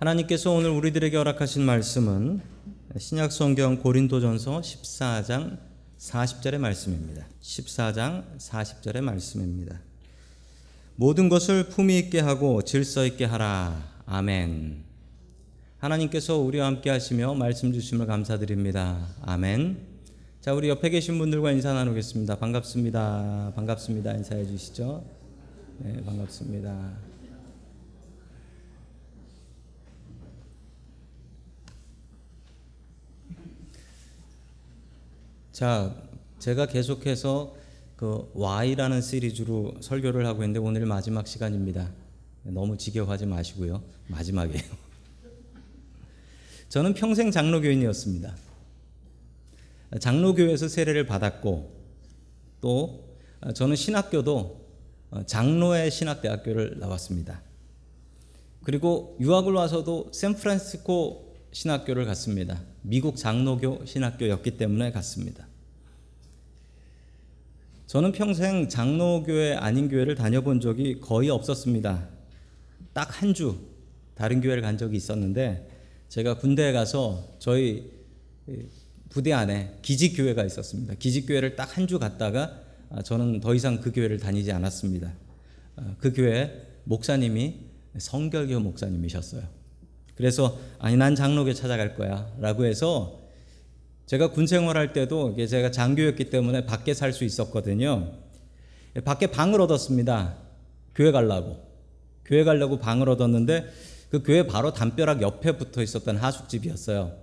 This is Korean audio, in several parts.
하나님께서 오늘 우리들에게 허락하신 말씀은 신약 성경 고린도전서 14장 40절의 말씀입니다. 14장 40절의 말씀입니다. 모든 것을 품위 있게 하고 질서 있게 하라. 아멘. 하나님께서 우리와 함께 하시며 말씀 주심을 감사드립니다. 아멘. 자, 우리 옆에 계신 분들과 인사 나누겠습니다. 반갑습니다. 반갑습니다. 인사해 주시죠. 네, 반갑습니다. 자, 제가 계속해서 그 Y라는 시리즈로 설교를 하고 있는데 오늘 마지막 시간입니다. 너무 지겨워하지 마시고요. 마지막이에요. 저는 평생 장로교인이었습니다. 장로교에서 세례를 받았고 또 저는 신학교도 장로의 신학대학교를 나왔습니다. 그리고 유학을 와서도 샌프란시스코 신학교를 갔습니다. 미국 장로교 신학교였기 때문에 갔습니다. 저는 평생 장로교회 아닌 교회를 다녀본 적이 거의 없었습니다. 딱 한 주 다른 교회를 간 적이 있었는데 제가 군대에 가서 저희 부대 안에 기직 교회가 있었습니다. 기직 교회를 딱 한 주 갔다가 저는 더 이상 그 교회를 다니지 않았습니다. 그 교회 목사님이 성결교 목사님이셨어요. 그래서 아니 난 장로교 찾아갈 거야라고 해서 제가 군 생활할 때도 제가 장교였기 때문에 밖에 살 수 있었거든요. 밖에 방을 얻었습니다. 교회 가려고. 교회 가려고 방을 얻었는데 그 교회 바로 담벼락 옆에 붙어 있었던 하숙집이었어요.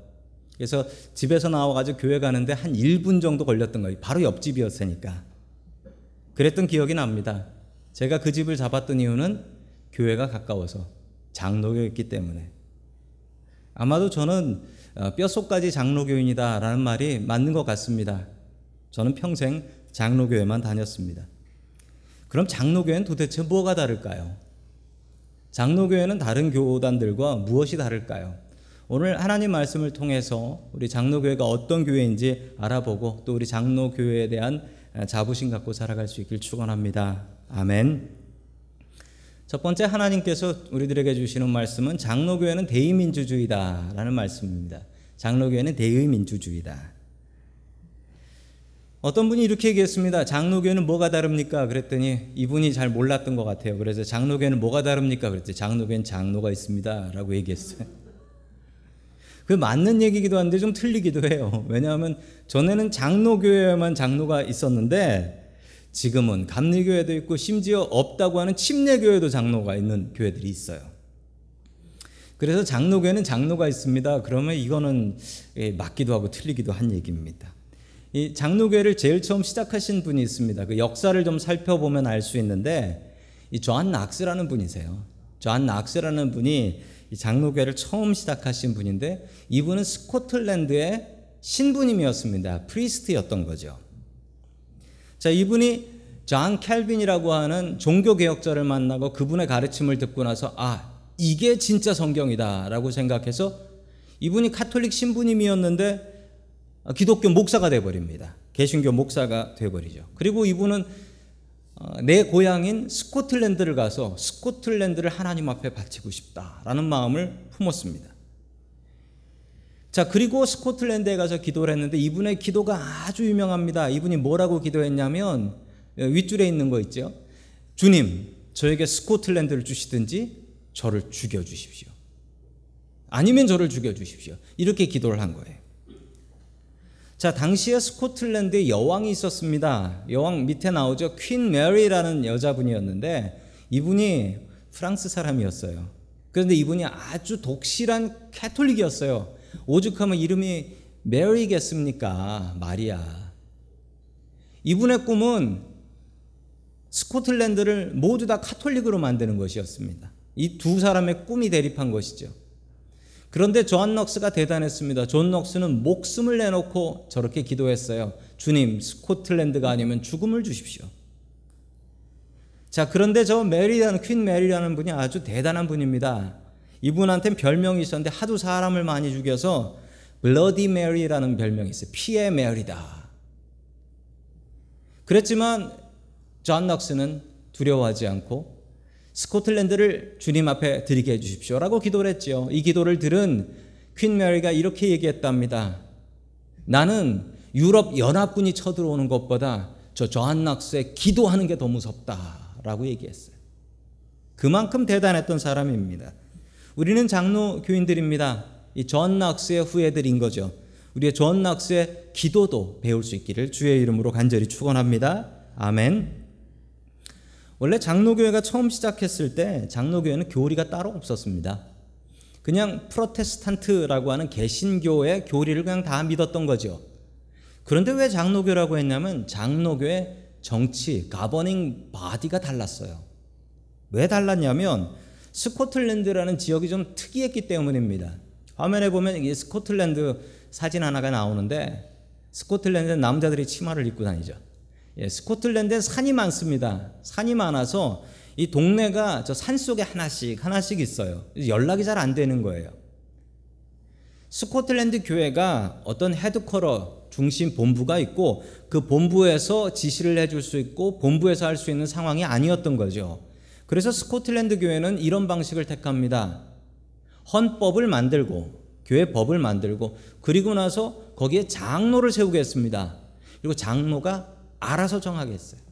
그래서 집에서 나와가지고 교회 가는데 한 1분 정도 걸렸던 거예요. 바로 옆집이었으니까. 그랬던 기억이 납니다. 제가 그 집을 잡았던 이유는 교회가 가까워서 장로교였기 때문에. 아마도 저는 뼛속까지 장로교인이다라는 말이 맞는 것 같습니다. 저는 평생 장로교회만 다녔습니다. 그럼 장로교회는 도대체 뭐가 다를까요? 장로교회는 다른 교단들과 무엇이 다를까요? 오늘 하나님 말씀을 통해서 우리 장로교회가 어떤 교회인지 알아보고 또 우리 장로교회에 대한 자부심 갖고 살아갈 수 있길 축원합니다. 아멘. 첫 번째 하나님께서 우리들에게 주시는 말씀은 장로교회는 대의민주주의다라는 말씀입니다. 장로교회는 대의민주주의다. 어떤 분이 이렇게 얘기했습니다. 장로교회는 뭐가 다릅니까? 그랬더니 이분이 잘 몰랐던 것 같아요. 그래서 장로교회는 뭐가 다릅니까? 그랬더니 장로교회는 장로가 있습니다. 라고 얘기했어요. 그 맞는 얘기기도 한데 좀 틀리기도 해요. 왜냐하면 전에는 장로교회만 장로가 있었는데 지금은 감리교회도 있고 심지어 없다고 하는 침례교회도 장로가 있는 교회들이 있어요. 그래서 장로교회는 장로가 있습니다. 그러면 이거는 맞기도 하고 틀리기도 한 얘기입니다. 이 장로교회를 제일 처음 시작하신 분이 있습니다. 그 역사를 좀 살펴보면 알 수 있는데 이 존 낙스라는 분이세요. 존 낙스라는 분이 장로교회를 처음 시작하신 분인데 이분은 스코틀랜드의 신부님이었습니다. priest였던 거죠. 자, 이분이 존 캘빈이라고 하는 종교 개혁자를 만나고 그분의 가르침을 듣고 나서 아, 이게 진짜 성경이다라고 생각해서 이분이 카톨릭 신부님이었는데 기독교 목사가 되어버립니다. 개신교 목사가 되어버리죠. 그리고 이분은 내 고향인 스코틀랜드를 가서 스코틀랜드를 하나님 앞에 바치고 싶다라는 마음을 품었습니다. 자, 그리고 스코틀랜드에 가서 기도를 했는데 이분의 기도가 아주 유명합니다. 이분이 뭐라고 기도했냐면 윗줄에 있는 거 있죠. 주님, 저에게 스코틀랜드를 주시든지 저를 죽여 주십시오. 아니면 저를 죽여 주십시오. 이렇게 기도를 한 거예요. 자, 당시에 스코틀랜드에 여왕이 있었습니다. 여왕 밑에 나오죠. 퀸 메리라는 여자분이었는데 이분이 프랑스 사람이었어요. 그런데 이분이 아주 독실한 캐톨릭이었어요. 오죽하면 이름이 메리겠습니까? 마리아. 이분의 꿈은 스코틀랜드를 모두 다 카톨릭으로 만드는 것이었습니다. 이 두 사람의 꿈이 대립한 것이죠. 그런데 존 낙스가 대단했습니다. 존 낙스는 목숨을 내놓고 저렇게 기도했어요. 주님, 스코틀랜드가 아니면 죽음을 주십시오. 자, 그런데 저 메리라는 Queen Mary라는 분이 아주 대단한 분입니다. 이분한테는 별명이 있었는데 하도 사람을 많이 죽여서 Bloody Mary라는 별명이 있어요. 피의 메리다. 그랬지만 존 낙스는 두려워하지 않고 스코틀랜드를 주님 앞에 드리게 해 주십시오라고 기도를 했지요. 이 기도를 들은 Queen Mary가 이렇게 얘기했답니다. 나는 유럽 연합군이 쳐들어오는 것보다 저 존 낙스의 기도하는 게 더 무섭다라고 얘기했어요. 그만큼 대단했던 사람입니다. 우리는 장로 교인들입니다. 이 존 낙스의 후예들인 거죠. 우리의 존 낙스의 기도도 배울 수 있기를 주의 이름으로 간절히 축원합니다. 아멘. 원래 장로교회가 처음 시작했을 때 장로교회는 교리가 따로 없었습니다. 그냥 프로테스탄트라고 하는 개신교의 교리를 그냥 다 믿었던 거죠. 그런데 왜 장로교라고 했냐면 장로교의 정치, governing body가 달랐어요. 왜 달랐냐면 스코틀랜드라는 지역이 좀 특이했기 때문입니다. 화면에 보면 이 스코틀랜드 사진 하나가 나오는데 스코틀랜드는 남자들이 치마를 입고 다니죠. 예, 스코틀랜드에 산이 많습니다. 산이 많아서 이 동네가 저 산 속에 하나씩 하나씩 있어요. 연락이 잘 안 되는 거예요. 스코틀랜드 교회가 어떤 headquarter 중심 본부가 있고 그 본부에서 지시를 해줄 수 있고 본부에서 할 수 있는 상황이 아니었던 거죠. 그래서 스코틀랜드 교회는 이런 방식을 택합니다. 헌법을 만들고 교회 법을 만들고 그리고 나서 거기에 장로를 세우겠습니다. 그리고 장로가 알아서 정하겠어요.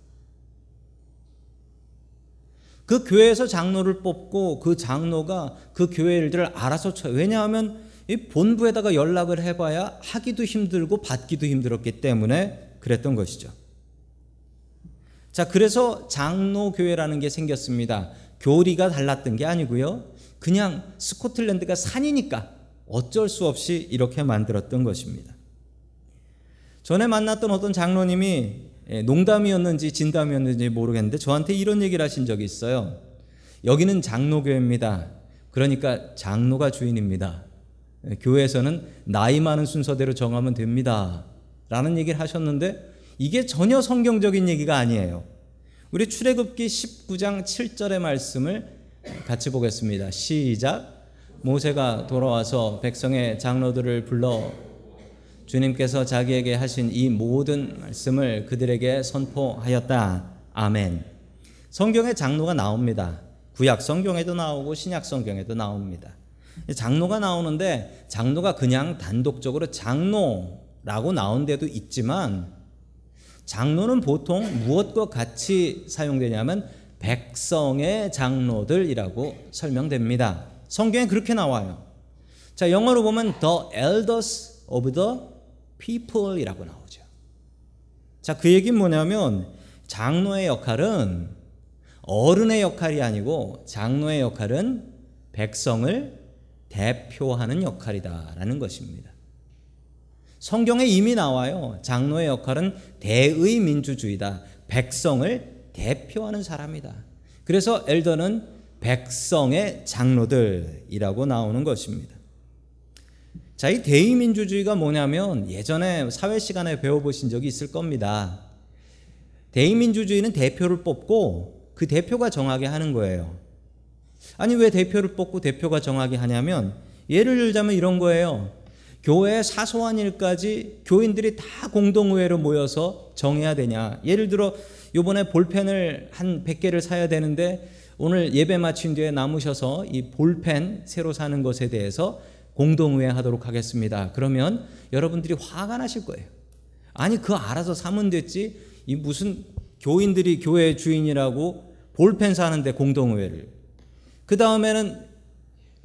그 교회에서 장로를 뽑고 그 장로가 그 교회 일들을 알아서 쳐. 왜냐하면 이 본부에다가 연락을 해봐야 하기도 힘들고 받기도 힘들었기 때문에 그랬던 것이죠. 자, 그래서 장로교회라는 게 생겼습니다. 교리가 달랐던 게 아니고요. 그냥 스코틀랜드가 산이니까 어쩔 수 없이 이렇게 만들었던 것입니다. 전에 만났던 어떤 장로님이 예, 농담이었는지 진담이었는지 모르겠는데 저한테 이런 얘기를 하신 적이 있어요. 여기는 장로교회입니다. 그러니까 장로가 주인입니다. 예, 교회에서는 나이 많은 순서대로 정하면 됩니다. 라는 얘기를 하셨는데 이게 전혀 성경적인 얘기가 아니에요. 우리 출애굽기 19장 7절의 말씀을 같이 보겠습니다. 시작. 모세가 돌아와서 백성의 장로들을 불러 주님께서 자기에게 하신 이 모든 말씀을 그들에게 선포하였다. 아멘. 성경에 장로가 나옵니다. 구약 성경에도 나오고 신약 성경에도 나옵니다. 장로가 나오는데 장로가 그냥 단독적으로 장로라고 나온 데도 있지만 장로는 보통 무엇과 같이 사용되냐면 백성의 장로들이라고 설명됩니다. 성경에 그렇게 나와요. 자, 영어로 보면 the elders of the people이라고 나오죠. 자, 그 얘기는 뭐냐면 장로의 역할은 어른의 역할이 아니고 장로의 역할은 백성을 대표하는 역할이다라는 것입니다. 성경에 이미 나와요. 장로의 역할은 대의 민주주의다. 백성을 대표하는 사람이다. 그래서 엘더는 백성의 장로들이라고 나오는 것입니다. 자, 이 대의민주주의가 뭐냐면 예전에 사회 시간에 배워보신 적이 있을 겁니다. 대의민주주의는 대표를 뽑고 그 대표가 정하게 하는 거예요. 아니, 왜 대표를 뽑고 대표가 정하게 하냐면 예를 들자면 이런 거예요. 교회 사소한 일까지 교인들이 다 공동의회로 모여서 정해야 되냐. 예를 들어 요번에 볼펜을 한 100개를 사야 되는데 오늘 예배 마친 뒤에 남으셔서 이 볼펜 새로 사는 것에 대해서 공동의회 하도록 하겠습니다. 그러면 여러분들이 화가 나실 거예요. 아니, 그 알아서 사면 됐지. 이 무슨 교인들이 교회 주인이라고 볼펜 사는데 공동의회를. 그 다음에는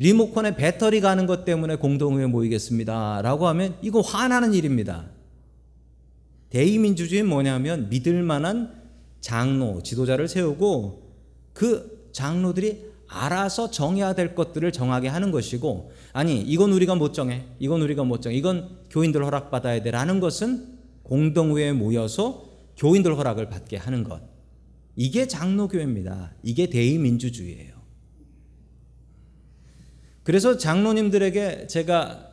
리모컨에 배터리 가는 것 때문에 공동의회 모이겠습니다. 라고 하면 이거 화나는 일입니다. 대의민주주의 뭐냐면 믿을 만한 장로, 지도자를 세우고 그 장로들이 알아서 정해야 될 것들을 정하게 하는 것이고 아니 이건 우리가 못 정해. 이건 우리가 못 정해. 이건 교인들 허락받아야 돼라는 것은 공동회에 모여서 교인들 허락을 받게 하는 것. 이게 장로교회입니다. 이게 대의민주주의예요 그래서 장로님들에게 제가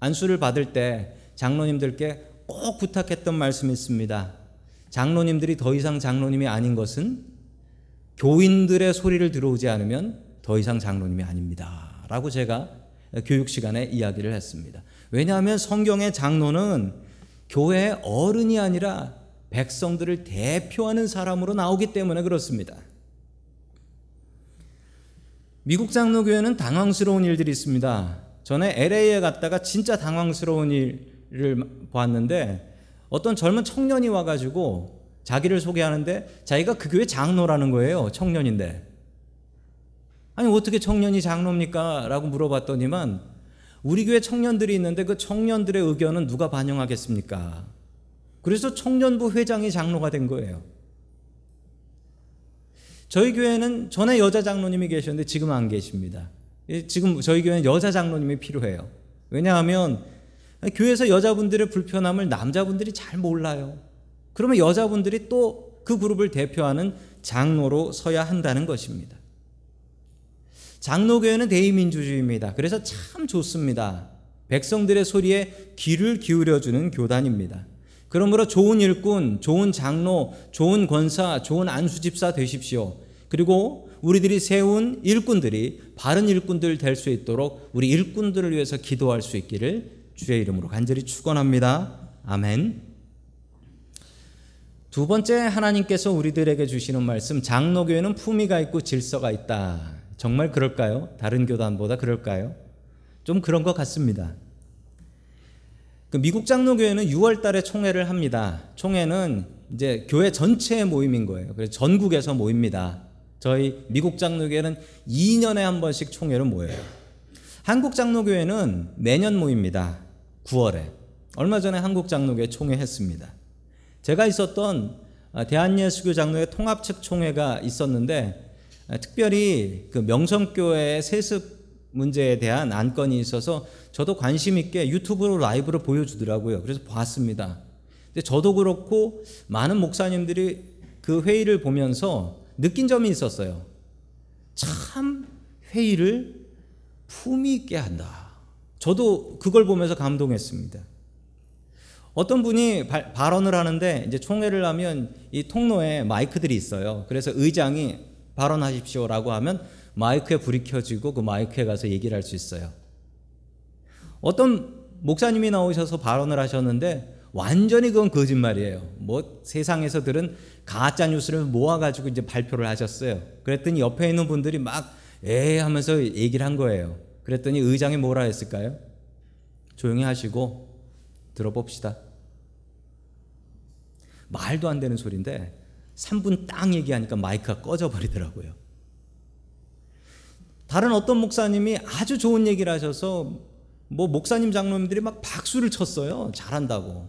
안수를 받을 때 장로님들께 꼭 부탁했던 말씀이 있습니다 장로님들이 더 이상 장로님이 아닌 것은 교인들의 소리를 들어오지 않으면 더 이상 장로님이 아닙니다. 라고 제가 교육 시간에 이야기를 했습니다. 왜냐하면 성경의 장로는 교회의 어른이 아니라 백성들을 대표하는 사람으로 나오기 때문에 그렇습니다. 미국 장로교회는 당황스러운 일들이 있습니다. 전에 LA에 갔다가 진짜 당황스러운 일을 봤는데 어떤 젊은 청년이 와가지고 자기를 소개하는데 자기가 그 교회 장로라는 거예요. 청년인데. 아니 어떻게 청년이 장로입니까? 라고 물어봤더니만 우리 교회 청년들이 있는데 그 청년들의 의견은 누가 반영하겠습니까? 그래서 청년부 회장이 장로가 된 거예요. 저희 교회는 전에 여자 장로님이 계셨는데 지금 안 계십니다. 지금 저희 교회는 여자 장로님이 필요해요. 왜냐하면 교회에서 여자분들의 불편함을 남자분들이 잘 몰라요. 그러면 여자분들이 또 그 그룹을 대표하는 장로로 서야 한다는 것입니다. 장로교회는 대의민주주의입니다. 그래서 참 좋습니다. 백성들의 소리에 귀를 기울여주는 교단입니다. 그러므로 좋은 일꾼, 좋은 장로, 좋은 권사, 좋은 안수집사 되십시오. 그리고 우리들이 세운 일꾼들이 바른 일꾼들 될 수 있도록 우리 일꾼들을 위해서 기도할 수 있기를 주의 이름으로 간절히 축원합니다. 아멘. 두 번째 하나님께서 우리들에게 주시는 말씀 장로교회는 품위가 있고 질서가 있다. 정말 그럴까요? 다른 교단보다 그럴까요? 좀 그런 것 같습니다. 그 미국 장로교회는 6월 달에 총회를 합니다. 총회는 이제 교회 전체의 모임인 거예요. 그래서 전국에서 모입니다. 저희 미국 장로교회는 2년에 한 번씩 총회를 모여요. 한국 장로교회는 매년 모입니다. 9월에. 얼마 전에 한국 장로교회 총회 했습니다. 제가 있었던 대한예수교 장로회 통합측 총회가 있었는데 특별히 그 명성교회의 세습 문제에 대한 안건이 있어서 저도 관심 있게 유튜브로 라이브로 보여주더라고요. 그래서 봤습니다. 근데 저도 그렇고 많은 목사님들이 그 회의를 보면서 느낀 점이 있었어요. 참 회의를 품위 있게 한다. 저도 그걸 보면서 감동했습니다. 어떤 분이 발, 발언을 하는데 이제 총회를 하면 이 통로에 마이크들이 있어요. 그래서 의장이 발언하십시오라고 하면 마이크에 불이 켜지고 그 마이크에 가서 얘기를 할 수 있어요. 어떤 목사님이 나오셔서 발언을 하셨는데 완전히 그건 거짓말이에요. 뭐 세상에서 들은 가짜 뉴스를 모아 가지고 이제 발표를 하셨어요. 그랬더니 옆에 있는 분들이 막 에 하면서 얘기를 한 거예요. 그랬더니 의장이 뭐라 했을까요? 조용히 하시고 들어봅시다. 말도 안 되는 소리인데 3분 딱 얘기하니까 마이크가 꺼져 버리더라고요. 다른 어떤 목사님이 아주 좋은 얘기를 하셔서 뭐 목사님 장로님들이 막 박수를 쳤어요. 잘한다고.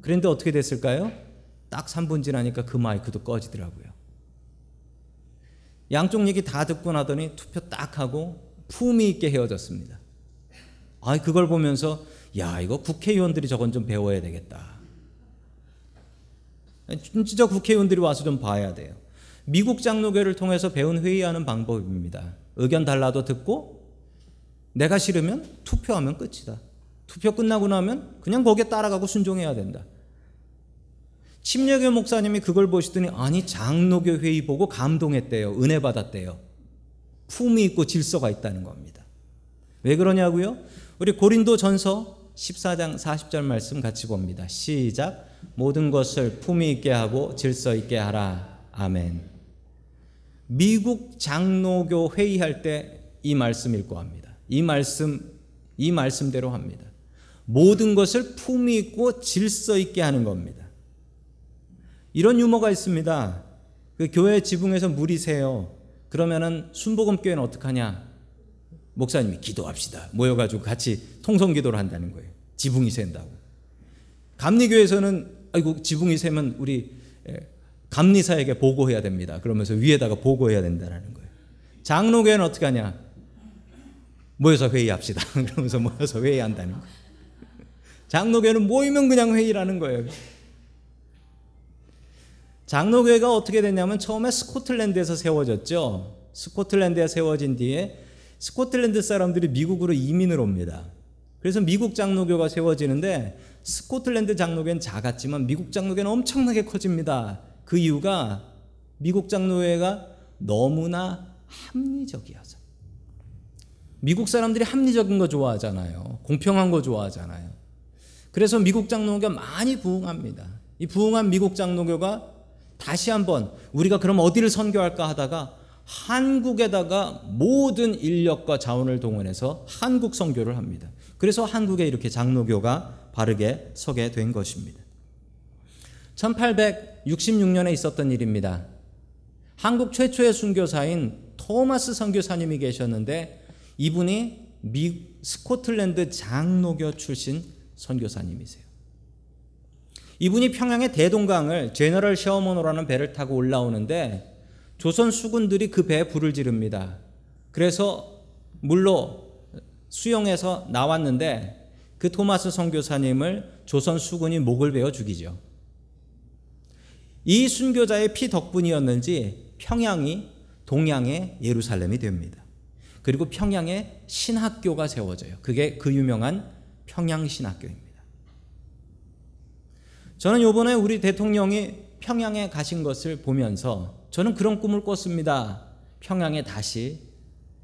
그런데 어떻게 됐을까요? 딱 3분 지나니까 그 마이크도 꺼지더라고요. 양쪽 얘기 다 듣고 나더니 투표 딱 하고 품위 있게 헤어졌습니다. 아, 그걸 보면서 야, 이거 국회의원들이 저건 좀 배워야 되겠다. 진짜 국회의원들이 와서 좀 봐야 돼요. 미국 장로교를 통해서 배운 회의하는 방법입니다. 의견 달라도 듣고 내가 싫으면 투표하면 끝이다. 투표 끝나고 나면 그냥 거기에 따라가고 순종해야 된다. 침례교 목사님이 그걸 보시더니 아니 장로교 회의 보고 감동했대요. 은혜 받았대요. 품이 있고 질서가 있다는 겁니다. 왜 그러냐고요? 우리 고린도 전서 14장 40절 말씀 같이 봅니다. 시작. 모든 것을 품위 있게 하고 질서 있게 하라. 아멘. 미국 장로교 회의할 때 이 말씀 읽고 합니다. 이 말씀 이 말씀대로 합니다. 모든 것을 품위 있고 질서 있게 하는 겁니다. 이런 유머가 있습니다. 그 교회 지붕에서 물이 새요. 그러면은 순복음 교회는 어떡하냐? 목사님이 기도합시다. 모여 가지고 같이 통성 기도를 한다는 거예요. 지붕이 샌다고. 감리교에서는 아이고 지붕이 새면 우리 감리사에게 보고해야 됩니다. 그러면서 위에다가 보고해야 된다는 거예요. 장로교회는 어떻게 하냐? 모여서 회의합시다. 그러면서 모여서 회의한다는 거예요. 장로교회는 모이면 그냥 회의라는 거예요. 장로교회가 어떻게 됐냐면 처음에 스코틀랜드에서 세워졌죠. 스코틀랜드에 세워진 뒤에 스코틀랜드 사람들이 미국으로 이민을 옵니다. 그래서 미국 장로교가 세워지는데 스코틀랜드 장로교는 작았지만 미국 장로교는 엄청나게 커집니다. 그 이유가 미국 장로회가 너무나 합리적이어서. 미국 사람들이 합리적인 거 좋아하잖아요. 공평한 거 좋아하잖아요. 그래서 미국 장로교가 많이 부흥합니다. 이 부흥한 미국 장로교가 다시 한번 우리가 그럼 어디를 선교할까 하다가 한국에다가 모든 인력과 자원을 동원해서 한국 선교를 합니다. 그래서 한국에 이렇게 장로교가 바르게 서게 된 것입니다. 1866년에 있었던 일입니다. 한국 최초의 순교사인 토마스 선교사님이 계셨는데 이분이 미, 스코틀랜드 장로교 출신 선교사님이세요. 이분이 평양의 대동강을 제너럴 셔머노라는 배를 타고 올라오는데 조선 수군들이 그 배에 불을 지릅니다. 그래서 물로 수영해서 나왔는데 그 토마스 선교사님을 조선 수군이 목을 베어 죽이죠. 이 순교자의 피 덕분이었는지 평양이 동양의 예루살렘이 됩니다. 그리고 평양에 신학교가 세워져요. 그게 그 유명한 평양신학교입니다. 저는 요번에 우리 대통령이 평양에 가신 것을 보면서 저는 그런 꿈을 꿨습니다. 평양에 다시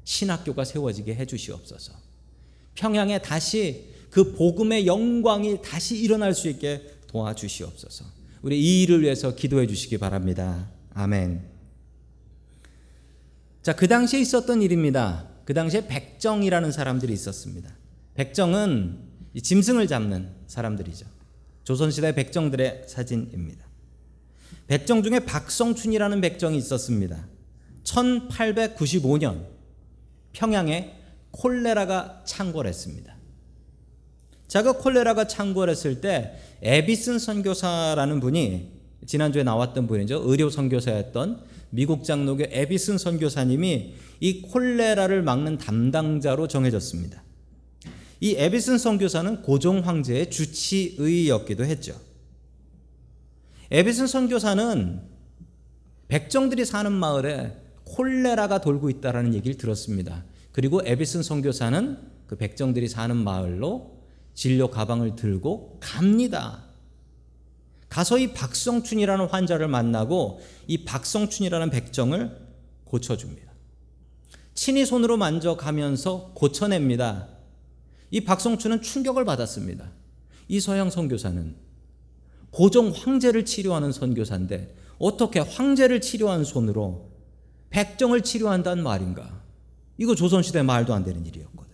신학교가 세워지게 해 주시옵소서. 평양에 다시 그 복음의 영광이 다시 일어날 수 있게 도와주시옵소서. 우리 이 일을 위해서 기도해 주시기 바랍니다. 아멘. 자, 그 당시에 있었던 일입니다. 그 당시에 백정이라는 사람들이 있었습니다. 백정은 짐승을 잡는 사람들이죠. 조선시대 백정들의 사진입니다. 백정 중에 박성춘이라는 백정이 있었습니다. 1895년 평양에 콜레라가 창궐했습니다. 자, 그 콜레라가 창궐했을 때 에비슨 선교사라는 분이 지난주에 나왔던 분이죠. 의료 선교사였던 미국 장로교 에비슨 선교사님이 이 콜레라를 막는 담당자로 정해졌습니다. 이 에비슨 선교사는 고종 황제의 주치의였기도 했죠. 에비슨 선교사는 백정들이 사는 마을에 콜레라가 돌고 있다라는 얘기를 들었습니다. 그리고 에비슨 선교사는 그 백정들이 사는 마을로 진료 가방을 들고 갑니다. 가서 이 박성춘이라는 환자를 만나고 이 박성춘이라는 백정을 고쳐줍니다. 친히 손으로 만져가면서 고쳐냅니다. 이 박성춘은 충격을 받았습니다. 이 서양 선교사는 고종 황제를 치료하는 선교사인데 어떻게 황제를 치료한 손으로 백정을 치료한다는 말인가? 이거 조선시대 말도 안 되는 일이었거든요.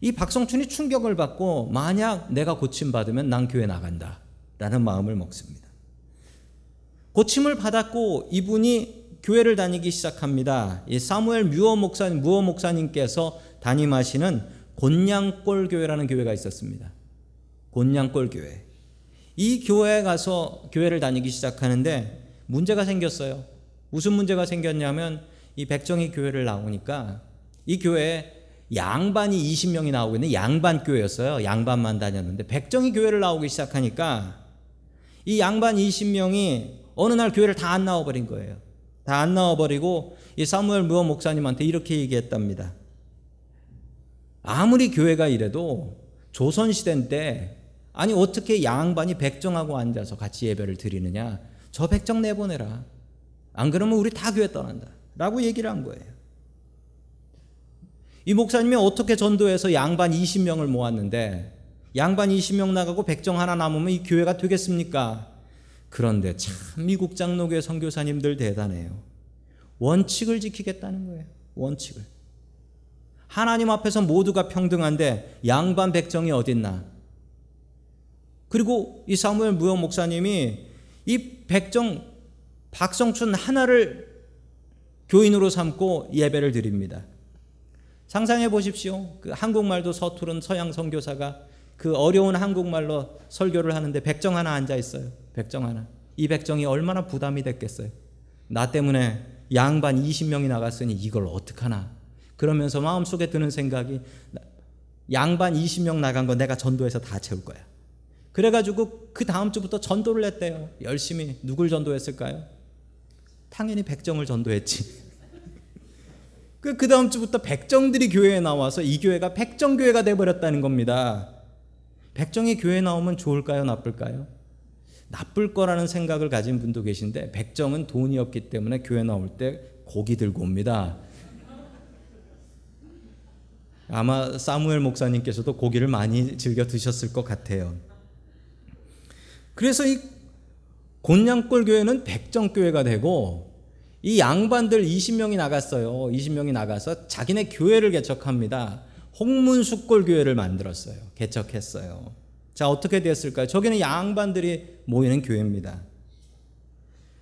이 박성춘이 충격을 받고 만약 내가 고침받으면 난 교회 나간다. 라는 마음을 먹습니다. 고침을 받았고 이분이 교회를 다니기 시작합니다. 이 사무엘 뮤어 목사님, 무어 목사님께서 담임하시는 곤양골 교회라는 교회가 있었습니다. 곤양골 교회. 이 교회에 가서 교회를 다니기 시작하는데 문제가 생겼어요. 무슨 문제가 생겼냐면 이 백정희 교회를 나오니까 이 교회에 양반이 20명이 나오고 있는 양반 교회였어요. 양반만 다녔는데 백정희 교회를 나오기 시작하니까 이 양반 20명이 어느 날 교회를 다 안 나와 버린 거예요. 다 안 나와 버리고 이 사무엘 무어 목사님한테 이렇게 얘기했답니다. 아무리 교회가 이래도 조선 시대 때 아니 어떻게 양반이 백정하고 앉아서 같이 예배를 드리느냐? 저 백정 내보내라. 안 그러면 우리 다 교회 떠난다. 라고 얘기를 한 거예요. 이 목사님이 어떻게 전도해서 양반 20명을 모았는데 양반 20명 나가고 백정 하나 남으면 이 교회가 되겠습니까? 그런데 참 미국 장로교회 선교사님들 대단해요. 원칙을 지키겠다는 거예요. 원칙을. 하나님 앞에서 모두가 평등한데 양반 백정이 어딨나? 그리고 이 사무엘 무영 목사님이 이 백정 박성춘 하나를 교인으로 삼고 예배를 드립니다. 상상해 보십시오. 그 한국말도 서투른 서양 선교사가 그 어려운 한국말로 설교를 하는데 백정 하나 앉아 있어요. 백정 하나. 이 백정이 얼마나 부담이 됐겠어요. 나 때문에 양반 20명이 나갔으니 이걸 어떡하나. 그러면서 마음속에 드는 생각이 양반 20명 나간 거 내가 전도해서 다 채울 거야. 그래가지고 그 다음 주부터 전도를 했대요. 열심히 누굴 전도했을까요? 당연히 백정을 전도했지. 그, 그 다음 주부터 백정들이 교회에 나와서 이 교회가 백정교회가 돼버렸다는 겁니다. 백정이 교회에 나오면 좋을까요? 나쁠까요? 나쁠 거라는 생각을 가진 분도 계신데, 백정은 돈이 없기 때문에 교회 나올 때 고기 들고 옵니다. 아마 사무엘 목사님께서도 고기를 많이 즐겨 드셨을 것 같아요. 그래서 이 곤양골 교회는 백정 교회가 되고 이 양반들 20명이 나갔어요. 20명이 나가서 자기네 교회를 개척합니다. 홍문숙골 교회를 만들었어요. 개척했어요. 자, 어떻게 됐을까요? 저기는 양반들이 모이는 교회입니다.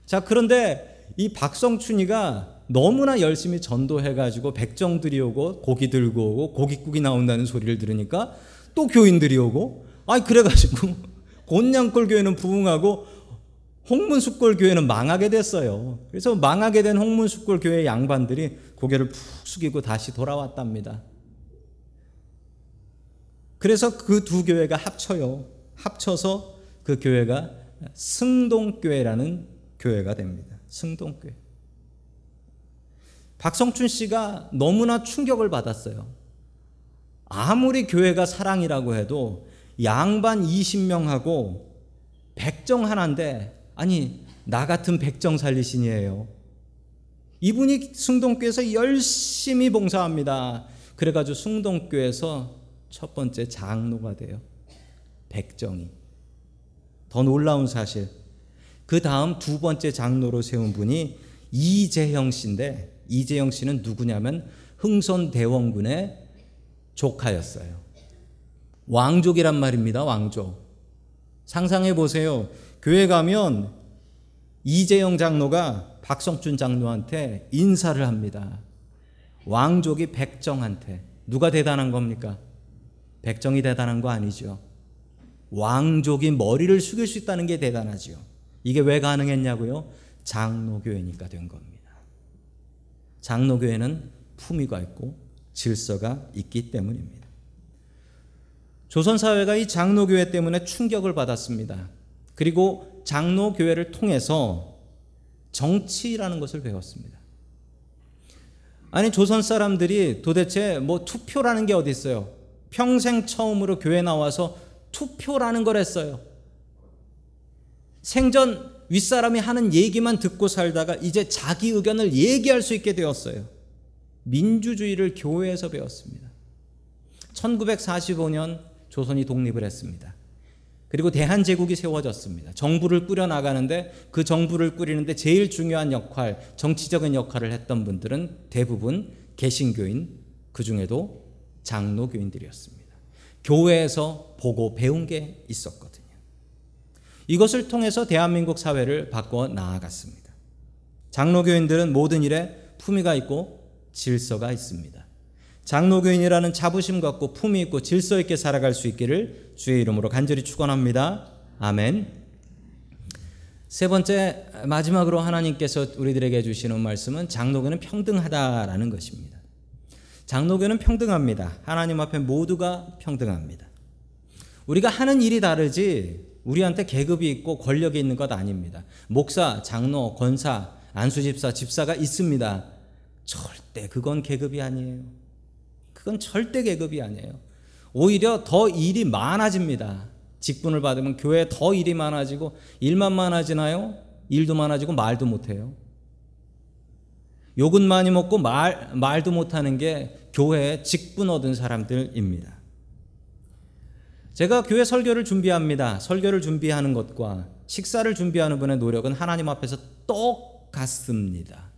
자, 그런데 이 박성춘이가 너무나 열심히 전도해가지고 백정들이 오고 고기 들고 오고 고깃국이 나온다는 소리를 들으니까 또 교인들이 오고 아이 그래가지고 곤양골 교회는 부흥하고 홍문숙골 교회는 망하게 됐어요. 그래서 망하게 된 홍문숙골 교회 양반들이 고개를 푹 숙이고 다시 돌아왔답니다. 그래서 그 두 교회가 합쳐요. 합쳐서 그 교회가 승동교회라는 교회가 됩니다. 승동교회. 박성춘 씨가 너무나 충격을 받았어요. 아무리 교회가 사랑이라고 해도 양반 20명하고 백정 하나인데 아니 나 같은 백정 살리신이에요. 이분이 숭동교에서 열심히 봉사합니다. 그래가지고 숭동교에서 첫 번째 장로가 돼요. 백정이. 더 놀라운 사실. 그 다음 두 번째 장로로 세운 분이 이재형 씨인데 이재영 씨는 누구냐면 흥선대원군의 조카였어요. 왕족이란 말입니다. 왕족. 상상해 보세요. 교회 가면 이재영 장로가 박성춘 장로한테 인사를 합니다. 왕족이 백정한테 누가 대단한 겁니까? 백정이 대단한 거 아니죠. 왕족이 머리를 숙일 수 있다는 게 대단하지요. 이게 왜 가능했냐고요? 장로교회니까 된 겁니다. 장로교회는 품위가 있고 질서가 있기 때문입니다. 조선사회가 이 장로교회 때문에 충격을 받았습니다. 그리고 장로교회를 통해서 정치라는 것을 배웠습니다. 아니, 조선 사람들이 도대체 뭐 투표라는 게 어디 있어요? 평생 처음으로 교회 나와서 투표라는 걸 했어요. 생전 윗사람이 하는 얘기만 듣고 살다가 이제 자기 의견을 얘기할 수 있게 되었어요. 민주주의를 교회에서 배웠습니다. 1945년 조선이 독립을 했습니다. 그리고 대한제국이 세워졌습니다. 정부를 꾸려 나가는데 그 정부를 꾸리는데 제일 중요한 역할, 정치적인 역할을 했던 분들은 대부분 개신교인, 그 중에도 장로교인들이었습니다. 교회에서 보고 배운 게 있었거든요. 이것을 통해서 대한민국 사회를 바꿔 나아갔습니다. 장로교인들은 모든 일에 품위가 있고 질서가 있습니다. 장로교인이라는 자부심 갖고 품위 있고 질서 있게 살아갈 수 있기를 주의 이름으로 간절히 축원합니다. 아멘. 세 번째 마지막으로 하나님께서 우리들에게 주시는 말씀은 장로교는 평등하다라는 것입니다. 장로교는 평등합니다. 하나님 앞에 모두가 평등합니다. 우리가 하는 일이 다르지 우리한테 계급이 있고 권력이 있는 것 아닙니다. 목사, 장로, 권사, 안수집사, 집사가 있습니다. 절대 그건 계급이 아니에요. 그건 절대 계급이 아니에요. 오히려 더 일이 많아집니다. 직분을 받으면 교회에 더 일이 많아지고 일만 많아지나요? 일도 많아지고 말도 못해요. 욕은 많이 먹고 말, 말도 못하는 게 교회에 직분 얻은 사람들입니다. 제가 교회 설교를 준비합니다. 설교를 준비하는 것과 식사를 준비하는 분의 노력은 하나님 앞에서 똑같습니다.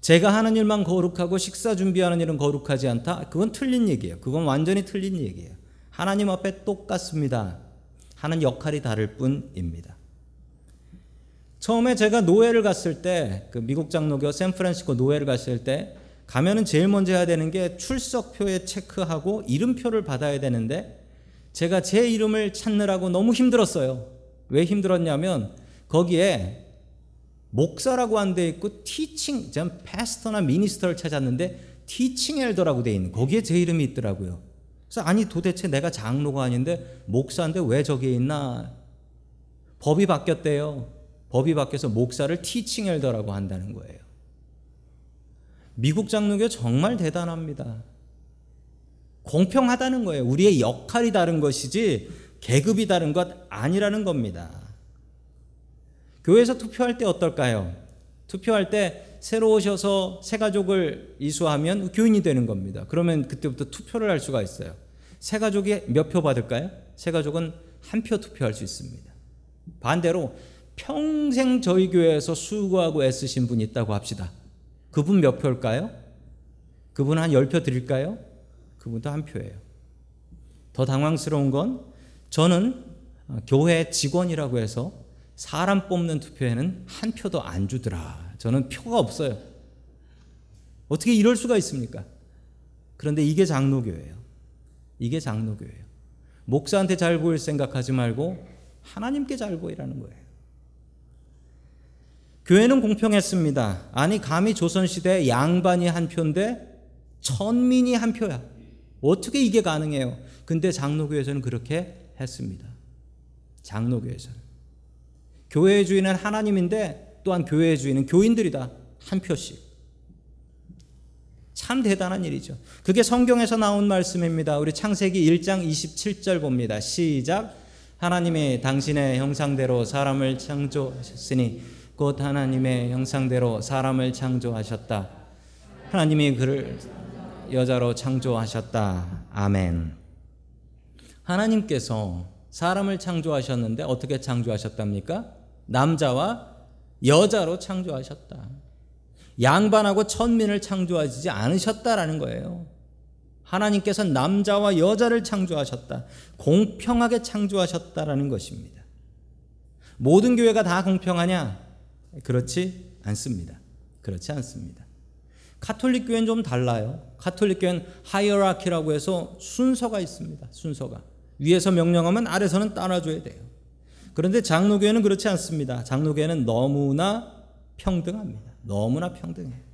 제가 하는 일만 거룩하고 식사 준비하는 일은 거룩하지 않다? 그건 틀린 얘기예요. 그건 완전히 틀린 얘기예요. 하나님 앞에 똑같습니다. 하는 역할이 다를 뿐입니다. 처음에 제가 노예를 갔을 때, 그 미국 장로교 샌프란시스코 노예를 갔을 때, 가면은 제일 먼저 해야 되는 게 출석표에 체크하고 이름표를 받아야 되는데 제가 제 이름을 찾느라고 너무 힘들었어요. 왜 힘들었냐면 거기에 목사라고 안 돼 있고 티칭, 전 패스터나 미니스터를 찾았는데 티칭 엘더라고 돼 있는 거기에 제 이름이 있더라고요. 그래서 아니 도대체 내가 장로가 아닌데 목사인데 왜 저기에 있나? 법이 바뀌었대요. 법이 바뀌어서 목사를 티칭 엘더라고 한다는 거예요. 미국 장로교 정말 대단합니다. 공평하다는 거예요. 우리의 역할이 다른 것이지 계급이 다른 것 아니라는 겁니다. 교회에서 투표할 때 어떨까요? 투표할 때 새로 오셔서 새 가족을 이수하면 교인이 되는 겁니다. 그러면 그때부터 투표를 할 수가 있어요. 새 가족이 몇 표 받을까요? 새 가족은 한 표 투표할 수 있습니다. 반대로 평생 저희 교회에서 수고하고 애쓰신 분이 있다고 합시다. 그분 몇 표일까요? 그분 한 10표 드릴까요? 그분도 한 표예요. 더 당황스러운 건 저는 교회 직원이라고 해서 사람 뽑는 투표에는 한 표도 안 주더라. 저는 표가 없어요. 어떻게 이럴 수가 있습니까? 그런데 이게 장로교예요. 이게 장로교예요. 목사한테 잘 보일 생각하지 말고 하나님께 잘 보이라는 거예요. 교회는 공평했습니다. 아니 감히 조선시대 양반이 한 표인데 천민이 한 표야. 어떻게 이게 가능해요? 근데 장로교에서는 그렇게 했습니다. 장로교에서는. 교회의 주인은 하나님인데 또한 교회의 주인은 교인들이다. 한 표씩. 참 대단한 일이죠. 그게 성경에서 나온 말씀입니다. 우리 창세기 1장 27절 봅니다. 시작. 하나님이 당신의 형상대로 사람을 창조하셨으니 곧 하나님의 형상대로 사람을 창조하셨다. 하나님이 그를 여자로 창조하셨다. 아멘. 하나님께서 사람을 창조하셨는데 어떻게 창조하셨답니까? 남자와 여자로 창조하셨다. 양반하고 천민을 창조하지 않으셨다라는 거예요. 하나님께서 남자와 여자를 창조하셨다. 공평하게 창조하셨다라는 것입니다. 모든 교회가 다 공평하냐? 그렇지 않습니다. 그렇지 않습니다. 카톨릭 교회는 좀 달라요. 카톨릭 교회는 hierarchy라고 해서 순서가 있습니다. 순서가. 위에서 명령하면 아래서는 따라줘야 돼요. 그런데 장로교회는 그렇지 않습니다. 장로교회는 너무나 평등합니다. 너무나 평등해요.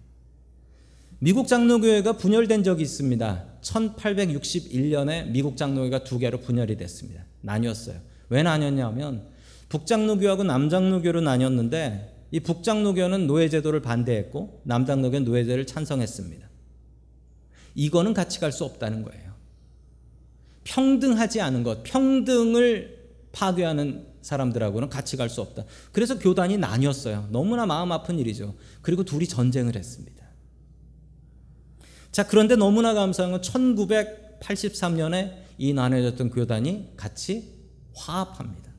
미국 장로교회가 분열된 적이 있습니다. 1861년에 미국 장로교회가 두 개로 분열이 됐습니다. 나뉘었어요. 왜 나뉘었냐면 북장로교하고 남장로교로 나뉘었는데 이 북장로교는 노예제도를 반대했고 남장로교는 노예제를 찬성했습니다. 이거는 같이 갈 수 없다는 거예요. 평등하지 않은 것, 평등을 파괴하는 사람들하고는 같이 갈 수 없다. 그래서 교단이 나뉘었어요. 너무나 마음 아픈 일이죠. 그리고 둘이 전쟁을 했습니다. 자, 그런데 너무나 감사한 건 1983년에 이 나눠졌던 교단이 같이 화합합니다.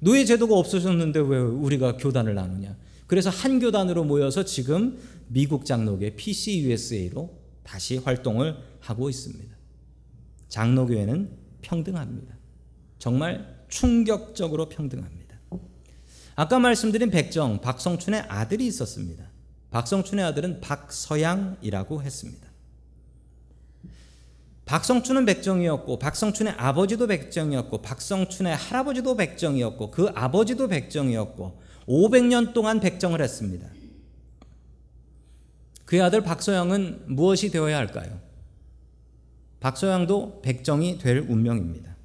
노예 제도가 없어졌는데 왜 우리가 교단을 나누냐? 그래서 한 교단으로 모여서 지금 미국 장로교회 PCUSA로 다시 활동을 하고 있습니다. 장로교회는 평등합니다. 정말 충격적으로 평등합니다. 아까 말씀드린 백정 박성춘의 아들이 있었습니다. 박성춘의 아들은 박서양이라고 했습니다. 박성춘은 백정이었고 박성춘의 아버지도 백정이었고 박성춘의 할아버지도 백정이었고 그 아버지도 백정이었고 500년 동안 백정을 했습니다. 그의 아들 박서양은 무엇이 되어야 할까요? 박서양도 백정이 될 운명입니다.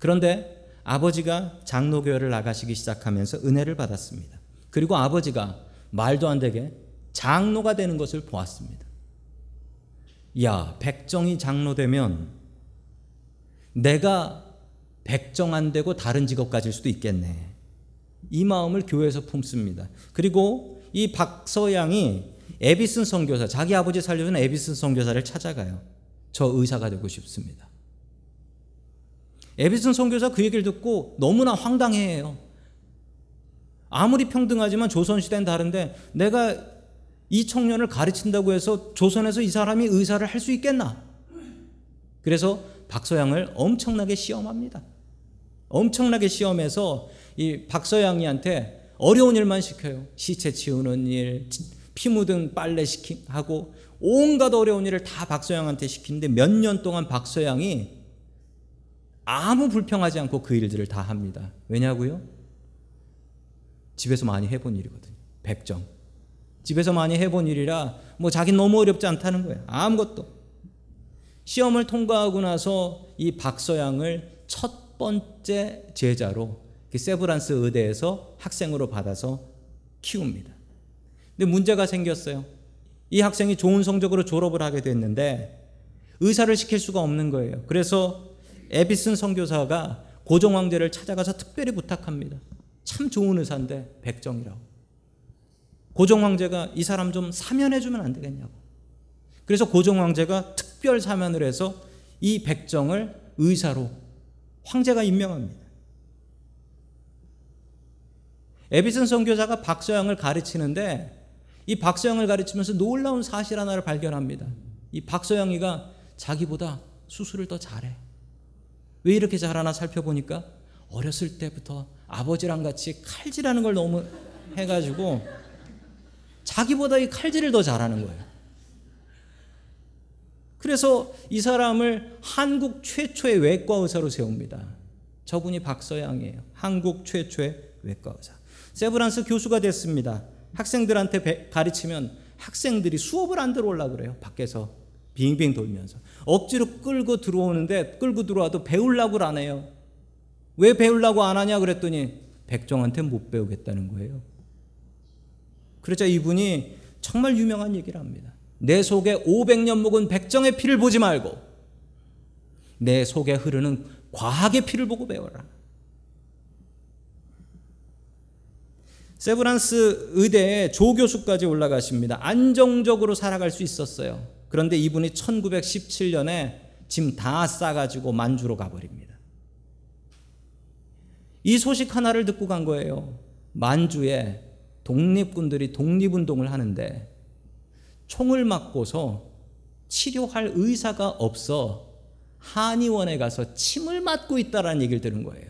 그런데 아버지가 장로교회를 나가시기 시작하면서 은혜를 받았습니다. 그리고 아버지가 말도 안 되게 장로가 되는 것을 보았습니다. 야, 백정이 장로 되면 내가 백정 안 되고 다른 직업 가질 수도 있겠네. 이 마음을 교회에서 품습니다. 그리고 이 박서양이 에비슨 선교사, 자기 아버지 살려준 에비슨 선교사를 찾아가요. 저 의사가 되고 싶습니다. 에비슨 선교사 그 얘기를 듣고 너무나 황당해해요. 아무리 평등하지만 조선 시대는 다른데 내가 이 청년을 가르친다고 해서 조선에서 이 사람이 의사를 할 수 있겠나? 그래서 박서양을 엄청나게 시험합니다. 엄청나게 시험해서 이 박서양이한테 어려운 일만 시켜요. 시체 치우는 일, 피 묻은 빨래 시키 하고 온갖 어려운 일을 다 박서양한테 시키는데 몇 년 동안 박서양이 아무 불평하지 않고 그 일들을 다 합니다. 왜냐고요? 집에서 많이 해본 일이거든요. 백정. 집에서 많이 해본 일이라 뭐 자기 너무 어렵지 않다는 거예요. 아무것도. 시험을 통과하고 나서 이 박서양을 첫 번째 제자로 그 세브란스 의대에서 학생으로 받아서 키웁니다. 근데 문제가 생겼어요. 이 학생이 좋은 성적으로 졸업을 하게 됐는데 의사를 시킬 수가 없는 거예요. 그래서 에비슨 선교사가 고종 황제를 찾아가서 특별히 부탁합니다. 참 좋은 의사인데 백정이라고. 고종 황제가 이 사람 좀 사면해 주면 안 되겠냐고. 그래서 고종 황제가 특별 사면을 해서 이 백정을 의사로 황제가 임명합니다. 에비슨 선교사가 박서양을 가르치는데 이 박서양을 가르치면서 놀라운 사실 하나를 발견합니다. 이 박서양이가 자기보다 수술을 더 잘해. 왜 이렇게 잘하나 살펴보니까 어렸을 때부터 아버지랑 같이 칼질하는 걸 너무 해가지고 자기보다 이 칼질을 더 잘하는 거예요. 그래서 이 사람을 한국 최초의 외과 의사로 세웁니다. 저분이 박서양이에요. 한국 최초의 외과 의사. 세브란스 교수가 됐습니다. 학생들한테 배, 가르치면 학생들이 수업을 안 들어올라 그래요. 밖에서 빙빙 돌면서 억지로 끌고 들어오는데 끌고 들어와도 배우려고 안 해요. 왜 배우려고 안 하냐 그랬더니 백종한테 못 배우겠다는 거예요. 그러자 이분이 정말 유명한 얘기를 합니다. 내 속에 500년 묵은 백정의 피를 보지 말고 내 속에 흐르는 과학의 피를 보고 배워라. 세브란스 의대에 조교수까지 올라가십니다. 안정적으로 살아갈 수 있었어요. 그런데 이분이 1917년에 짐 다 싸가지고 만주로 가버립니다. 이 소식 하나를 듣고 간 거예요. 만주에 독립군들이 독립운동을 하는데 총을 맞고서 치료할 의사가 없어 한의원에 가서 침을 맞고 있다라는 얘기를 들은 거예요.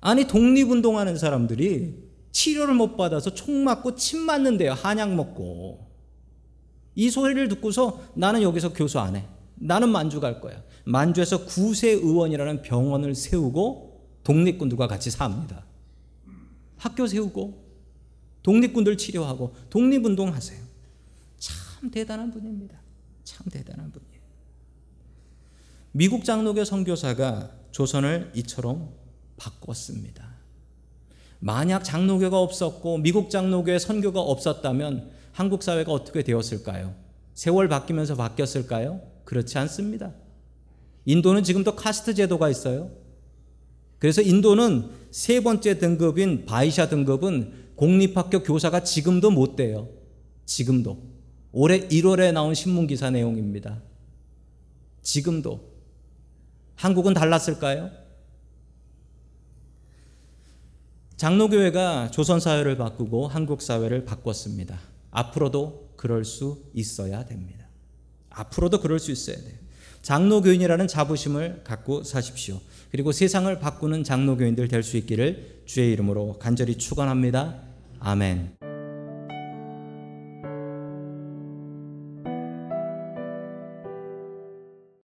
아니 독립운동하는 사람들이 치료를 못 받아서 총 맞고 침 맞는데요. 한약 먹고. 이 소리를 듣고서 나는 여기서 교수 안 해. 나는 만주 갈 거야. 만주에서 구세의원이라는 병원을 세우고 독립군들과 같이 삽니다. 학교 세우고 독립군들 치료하고 독립운동 하세요. 참 대단한 분입니다. 참 대단한 분이에요. 미국 장로교 선교사가 조선을 이처럼 바꿨습니다. 만약 장로교가 없었고 미국 장로교의 선교가 없었다면 한국 사회가 어떻게 되었을까요? 세월 바뀌면서 바뀌었을까요? 그렇지 않습니다. 인도는 지금도 카스트 제도가 있어요. 그래서 인도는 세 번째 등급인 바이샤 등급은 공립학교 교사가 지금도 못 돼요. 지금도. 올해 1월에 나온 신문 기사 내용입니다. 지금도. 한국은 달랐을까요? 장로교회가 조선 사회를 바꾸고 한국 사회를 바꿨습니다. 앞으로도 그럴 수 있어야 됩니다. 앞으로도 그럴 수 있어야 돼요. 장로교인이라는 자부심을 갖고 사십시오. 그리고 세상을 바꾸는 장로교인들 될 수 있기를 주의 이름으로 간절히 축원합니다. 아멘.